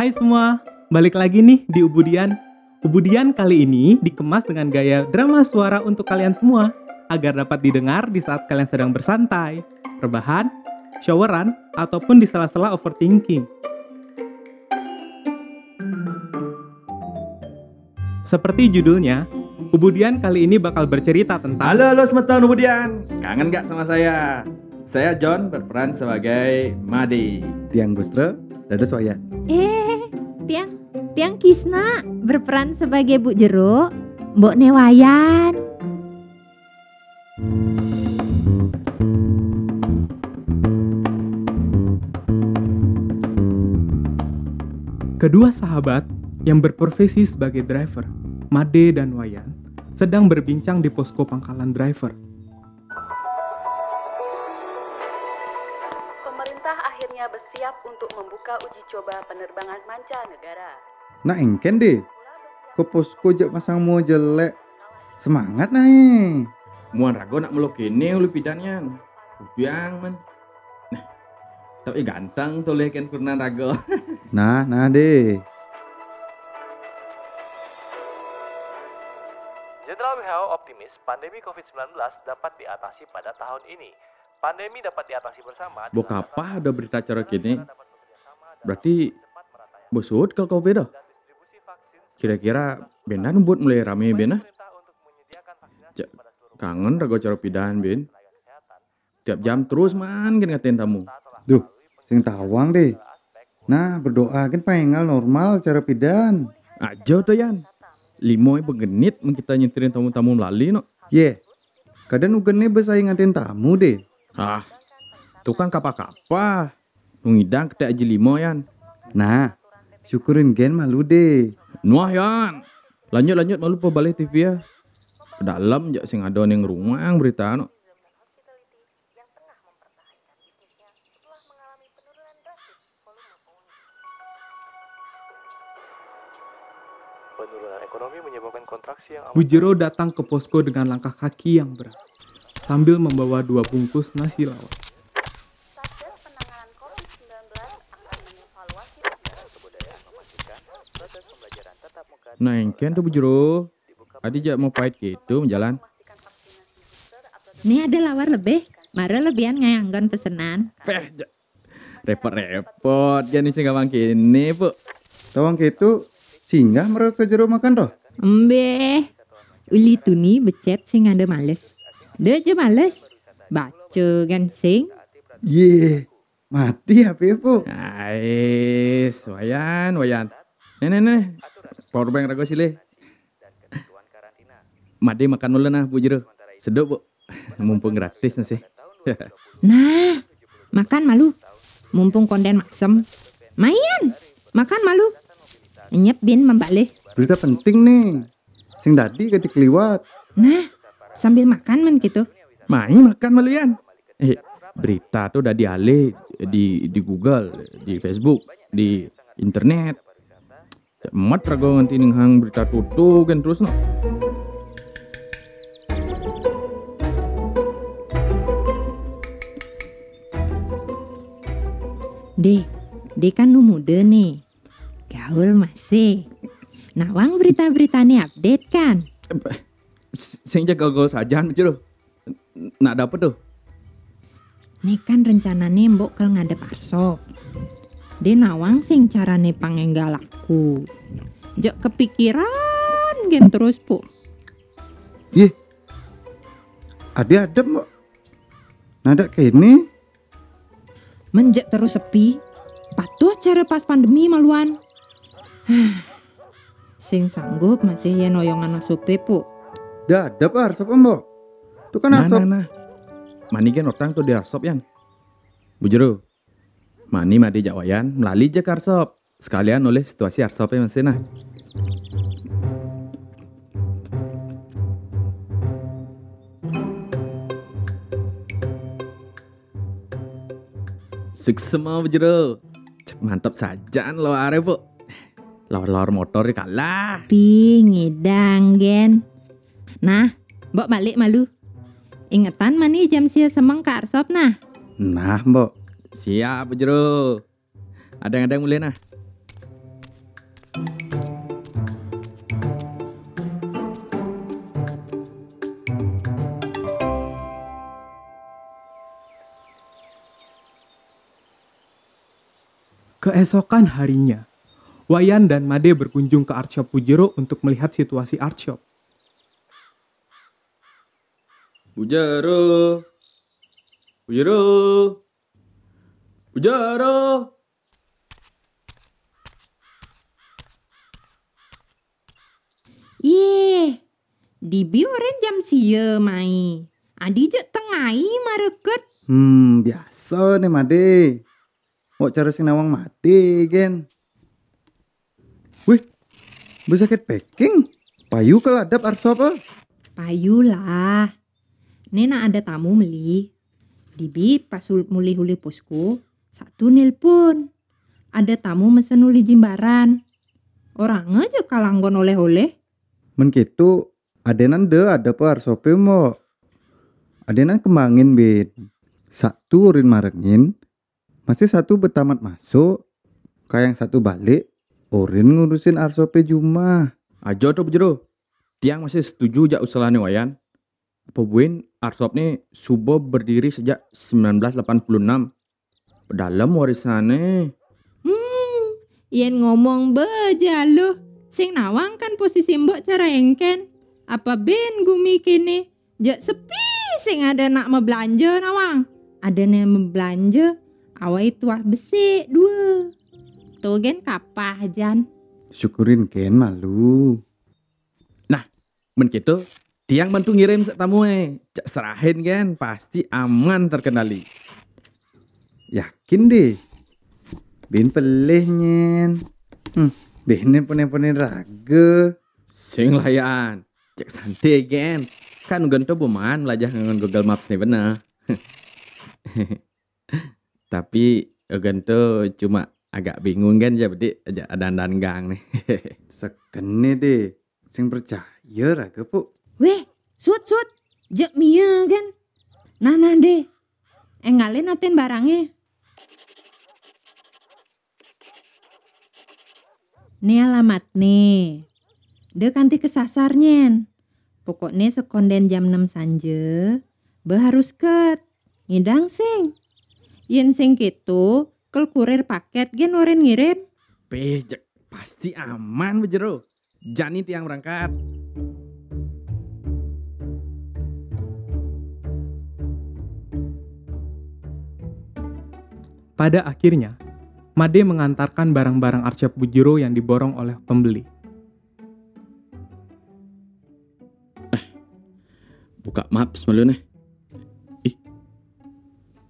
Hai semua, balik lagi nih di Ubudian. Ubudian kali ini dikemas dengan gaya drama suara untuk kalian semua agar dapat didengar di saat kalian sedang bersantai, rebahan, showeran, ataupun di sela-sela overthinking. Seperti judulnya, Ubudian kali ini bakal bercerita tentang Halo halo semesta Nubudian Kangen gak sama saya? Saya John berperan sebagai Madi Tiang Bustra, Dada Soya. Eh, Tiang, Tiang Kisna berperan sebagai Bu Jero, Mbok Newayan. Kedua sahabat yang berprofesi sebagai driver, Made dan Wayan, sedang berbincang di posko pangkalan driver. Untuk membuka uji coba penerbangan mancanegara. Nah engken deh. Kok posko jak pasang mau jelek. Semangat eh. Muan rago nak meluk ini ulu pidannya Ubiang man Nah Tapi ganteng tuh leken kurnan rago Nah, nah deh. Jenderal WHO optimis pandemi COVID-19 dapat diatasi pada tahun ini. Pandemi dapat diatasi bersama. Bok apa ada berita cara kini Berarti Bosut kalau kau beda Kira-kira Benda buat mulai rame bena Kangen rago cara pidan ben Tiap jam terus man kan ngatain tamu Duh, sing tawang deh. Nah, berdoa kan pengal normal cara pidan. Aja tuh Yan Limoy begenit men kita nyetirin tamu-tamu melalui no Ye. Kadang ugene bersaing ngatain tamu deh. Ah, itu kan kapa-kapa. Nungidang kita aja limo yan. Nah, syukurin gen malu deh. Nuah yan. Lanjut lanjut malu po balik TV ya. Dalam jak sing ada yang rumah yang berita no. Penurunan ekonomi menyebabkan kontraksi yang amat Bujero datang ke posko dengan langkah kaki yang berat, sambil membawa dua bungkus nasi lawar. Satgas penanganan COVID-19 akan mengevaluasi proses pembelajaran tetap muka Nah, engken tuh bujuro. Tadi jak mau pahit gitu jalan. memastikan vaksinasi booster atau Nih ada lawar lebih, mara lebihan ngayangkan pesenan. Peh, jak. Repot-repot. Jangan isi gampang kini, Bu. Tawang gitu singgah mereka jero makan toh. Embe, uli tuni becet sing ada males. Dia aja males. Baca kan sing. Ye. Mati HP po. Ais, wayan, wayan. Nih, nih, nih. Power bank rago sile. Made makan mulu nah, Bu Jero. Sedap, Bu. Mumpung gratis nasi. Nah, makan malu. Mumpung konden maksem. Mayan, makan malu. Nyep bin membalik. Berita penting nih. Sing tadi ketik liwat. Nah, sambil makan men gitu. Mai makan maluyan. Eh, berita tuh udah dialih di di Google, di Facebook, di internet. Emat rago nganti hang berita tutu kan terus no. Deh, deh kan nu muda nih. Gaul masih. Nawang berita-berita nih update kan? Sing jaga gol saja Jero. Nak dapet tuh. Nih kan rencananya mbok ke ngadep arsop. Dia nawang sing carane pangenggal aku. Jok kepikiran gen terus pu. Ye. Ada ada mbak. Nada kene. Menjek terus sepi. Patuh cara pas pandemi maluan. sing sanggup masih ya noyongan asupe pu. Dah ada par sapa mbak. Tuh kan Nah, asap. nah, nah. Mani kan otang tuh di arsop yan. Bujero. Mani madi jawayan melalui je ke arsop. Sekalian oleh situasi arsopnya masih nah. Suksema bujero. Cek mantap saja lo are bu. Lawar-lawar motor kalah. Pi ngidang gen. Nah, mbok balik malu. Ingetan mani jam sia semeng ke arsop nah. Nah, mbok. Siap, jero. Ada yang mulai nah. Keesokan harinya, Wayan dan Made berkunjung ke Artshop Pujero untuk melihat situasi Artshop shop. Bujaro. Bujaro. Bujaro. Ye, dibi oren jam sia mai. Adi je tengai mareket. Hmm, biasa nih Made. Mau cara sing nawang Made gen. Wih, bersakit packing. Payu keladap arsop ah. Payulah. Nena ada tamu meli. Dibi pas ul- muli huli posku, satu nelpon. Ada tamu mesen uli jimbaran. Orang aja kalanggon oleh-oleh. Men gitu, adenan de ada apa arsope mo. Adenan kembangin bin. Satu urin maregin, masih satu betamat masuk. Kayak yang satu balik, urin ngurusin arsope Juma. Ajo tuh Bujaro. Tiang masih setuju jak usulannya Wayan. Buin Arsop nih subuh berdiri sejak 1986. Dalam warisannya. Hmm, yen ngomong beja loh. Sing nawang kan posisi mbok cara engken. Apa ben gumi kene? Jak sepi sing ada nak mau belanja nawang. Ada yang mau belanja, awai tuah besi dua. Tuh gen kapah jan. Syukurin Ken malu. Men gitu, tiang bantu ngirim tamu eh. Cak serahin kan, pasti aman terkendali. Yakin deh. Bin pelih nyen. Hmm, bin pone-pone raga. Sing layan. Cek santai kan. Kan gento buman belajar dengan Google Maps nih bener. Tapi gento cuma agak bingung kan jadi aja ada gang nih. Sekene deh. Sing percaya raga pu. Weh, sut sut. Jak mia kan. Nah nah deh. Engalin aten barangnya. Nih alamat nih. De kanti kesasarnya. Pokoknya sekonden jam 6 sanje. Be harus ket. Ngidang sing. Yen sing gitu, kel kurir paket gen oren ngirim. Pejek pasti aman bejero. Jani tiang berangkat. Pada akhirnya, Made mengantarkan barang-barang art shop Pujero yang diborong oleh pembeli. Buka maps malu nih. Ih.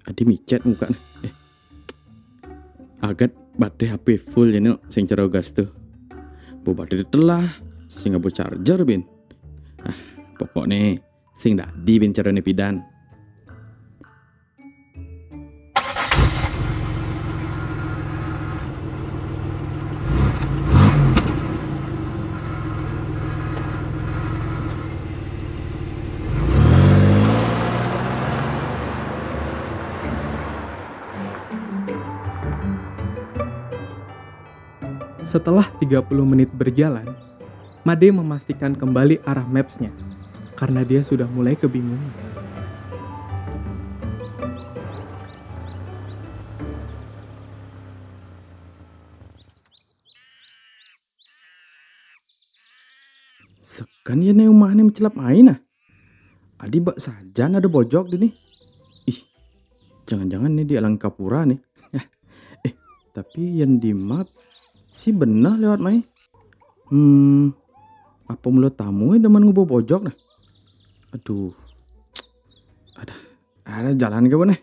Adi micet muka nih. Eh. Agat baterai HP full ya no, sing cara gas tuh. Bu baterai telah, sing bu charger bin. Ah, pokoknya sing dadi bin cara pidan. Setelah 30 menit berjalan, Made memastikan kembali arah maps-nya karena dia sudah mulai kebingungan. Sekan ya nih rumah nih mencelap main ah. Adi bak sajan ada bojok di nih. Ih, jangan-jangan nih di Alang Kapura nih. eh, tapi yang di map sih benar lewat main. Hmm, apa mulut tamu ya demen ngubo pojok nah? Aduh, ada, ada jalan ke mana?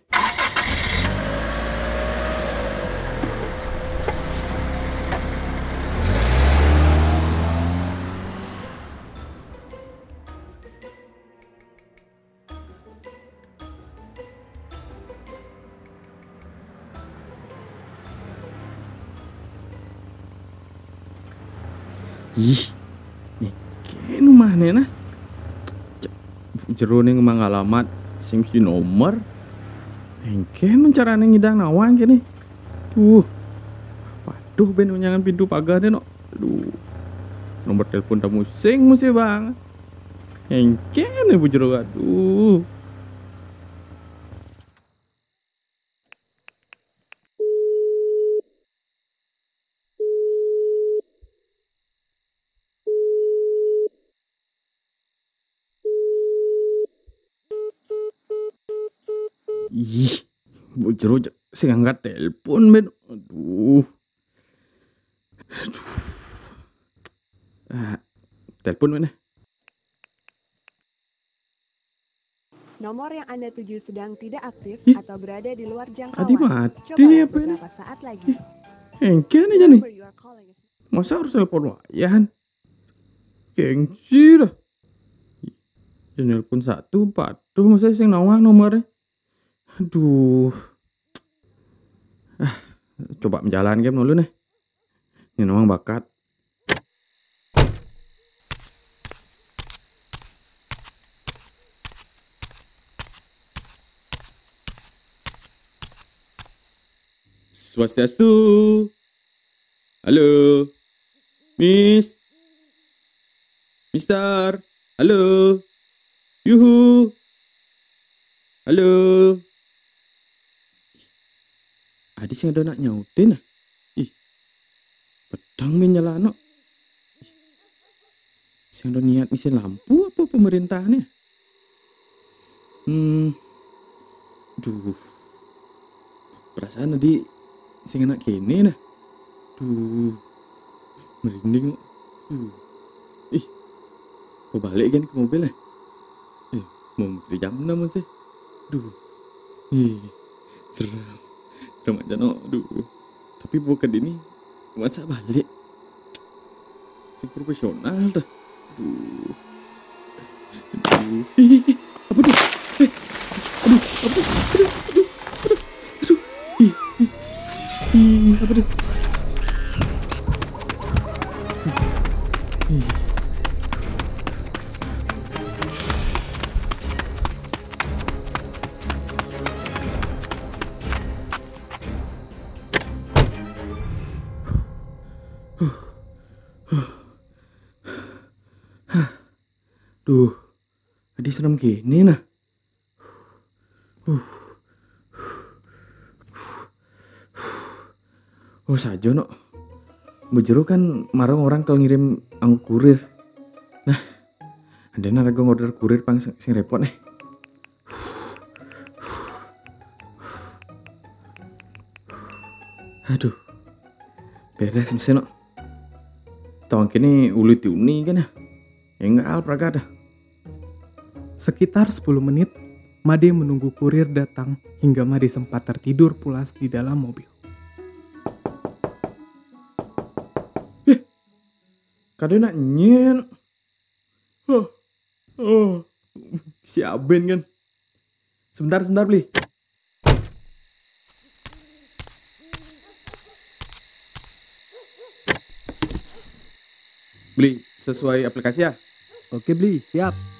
Jero nih ngemang alamat sing si nomor. Engken mencarane ngidang nawang kene. Tuh. Waduh ben unyangan pintu pagar no. Aduh. Nomor telepon tamu sing mesti bang. Engken nih bu jero aduh. Ih, Bu Jero sing angkat telepon men. Aduh. Aduh. Ah, telepon mana? Nomor yang Anda tuju sedang tidak aktif Ih. atau berada di luar Adi jangkauan. mati Coba apa ini? beberapa saat lagi. Engken aja nih. Masa harus telepon wayan? Gengsi dah. Ya nelpon satu, patuh masa sing nawang nomornya. Aduh. Coba menjalan game dulu nih. Ini nawang bakat. Swastiastu. Halo. Miss. Mister. Halo. Yuhu. Halo. Adi sing ada nak nyautin ah. Ih. Pedang menyelano. Ih. Sing ada niat misi lampu apa pemerintahnya? Hmm. Duh. Perasaan tadi sing enak kene nah. Duh. Merinding. kok. Duh. Ih. Kau balik kan ke mobil? Eh, mau di jam 6 masih. Duh. Ih. Seram. Seram aja no. Duh. Tapi bukan ini. Masa balik? Si profesional dah. Duh. Aduh. Ih, ih. Apa tuh? Eh. Aduh. Apa tuh? Aduh. Aduh. Aduh. Aduh. Ih. Ih. Ih. Apa tuh? Ih. Duh, tadi serem gini nah. Oh saja no. Bejero kan marang orang kalau ngirim anggo kurir. Nah, ada nara gue ngorder kurir pang sing repot nih. Aduh, beres mesin no. Tahun kini ulu tiuni kan ya. Enggak prakada. Sekitar 10 menit, Made menunggu kurir datang hingga Made sempat tertidur pulas di dalam mobil. Kadang nak nyen. Oh, oh, si Aben kan. Sebentar, sebentar beli. Beli sesuai aplikasi ya. Oke, Bli, siap.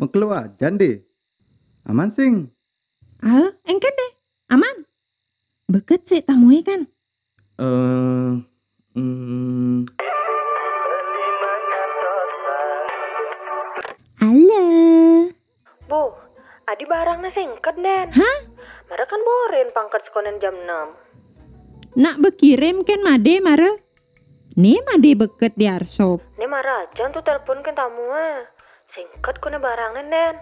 Mau keluar jan deh. Aman sing. Ah, engken deh. Aman. Beket sih tamu kan. Eh, hmm, Halo. Bu, adi barangnya singkat den. Hah? Mereka kan borin pangkat sekonen jam 6. Nak bekirim kan Made mare. Nih Made beket di arsop. Ini marah aja tuh telepon ke tamu ah. Singkat kone barangan den.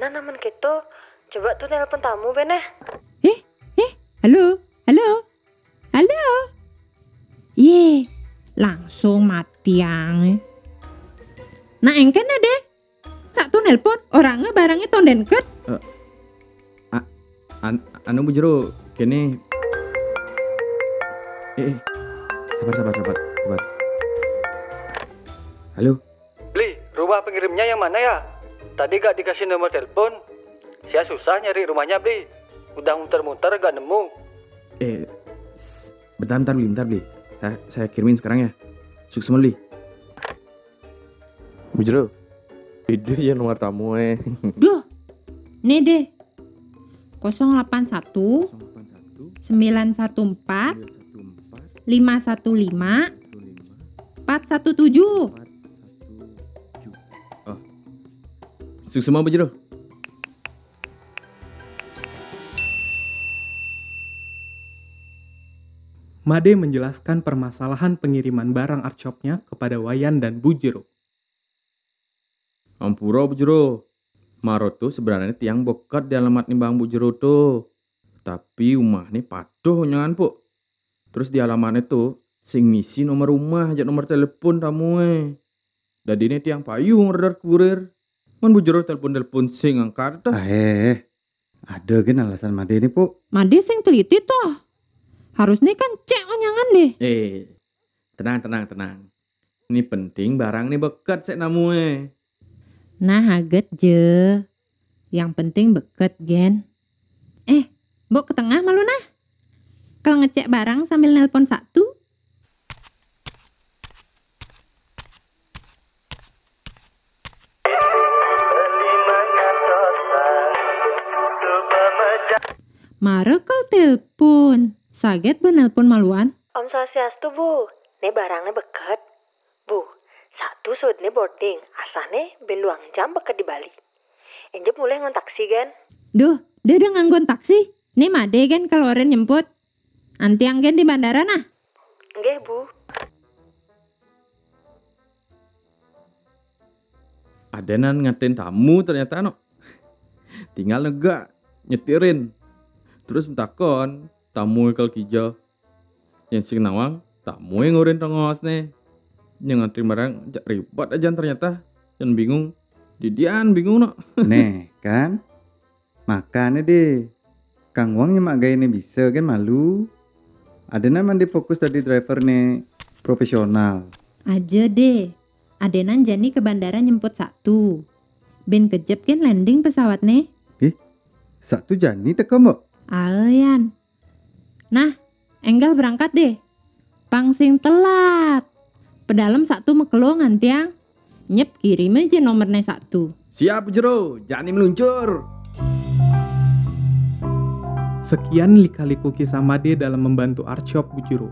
Nah naman gitu, coba tuh telepon tamu beneh. Eh, eh, halo, halo, halo. Ye, langsung mati yang. Nah engken ada. Satu nelpon orangnya barangnya tonden ket. an anu bujero kene. Eh, eh, sabar, sabar, sabar, sabar. Halo, rumah pengirimnya yang mana ya? Tadi gak dikasih nomor telepon. Saya susah nyari rumahnya, Beli. Udah muter-muter gak nemu. eh, bentar, bentar, beli, bentar, beli. Saya, saya kirimin sekarang ya. Sukses meli. Bujro, itu ya nomor tamu eh. Duh, nih deh. 081 081 914 914 515 15 417. 417. Sukses semua Bujro. Made menjelaskan permasalahan pengiriman barang art shop-nya kepada Wayan dan Bujero. Ampura Bujro. Maro tuh sebenarnya tiang bokat di alamat nimbang Bujro tuh. Tapi rumah nih patuh nyangan po. Terus di alamatnya tuh sing ngisi nomor rumah aja nomor telepon tamu eh. Jadi ini tiang payung radar kurir. Man Bujro telepon-telepon sing angkat dah. Ah, eh, ada kan alasan Made ini, Po? Made sing teliti toh. Harusnya kan cek onyangan deh. Eh, tenang tenang tenang. Ini penting barang nih bekat sek namu eh. Nah, haget je. Yang penting beket, Gen. Eh, Mbok ke tengah malu nah. Kalau ngecek barang sambil nelpon satu, Mare kau telepon. Saget ben nelpon maluan. Om Swastiastu bu, nih barangnya beket. Bu, satu sudne boarding, asane ben luang jam beket di Bali. Enjep mulai ngon taksi kan? Duh, dia udah nganggon taksi. Nih Made kan keluarin nyemput. Anti anggen di bandara nah. Nggih bu. Adenan ngatain tamu ternyata no. Tinggal nega nyetirin. Terus mentakon tamu kal kijo. Yang sing nawang tamu yang ngurin tongos nih. Yang ngantri barang jak ribet aja ternyata. Yang bingung. Didian bingung no. Nih, kan? Makanya deh. Kang Wang nyemak gaya ini bisa kan malu. Ada nama dia fokus tadi driver nih profesional. Aja deh. Adenan jani ke bandara nyemput satu. Ben kejep kan landing pesawat nih. Satu jani teka mbok. Ayan. Nah, enggal berangkat deh. Pangsing telat. Pedalem satu mekelo ngantiang. Nyep kirim aja nomornya satu. Siap Jero, jani meluncur. Sekian lika-liku kisah Made dalam membantu art shop Bujuro.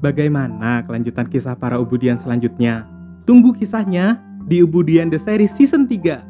Bagaimana kelanjutan kisah para Ubudian selanjutnya? Tunggu kisahnya di Ubudian The Series Season 3.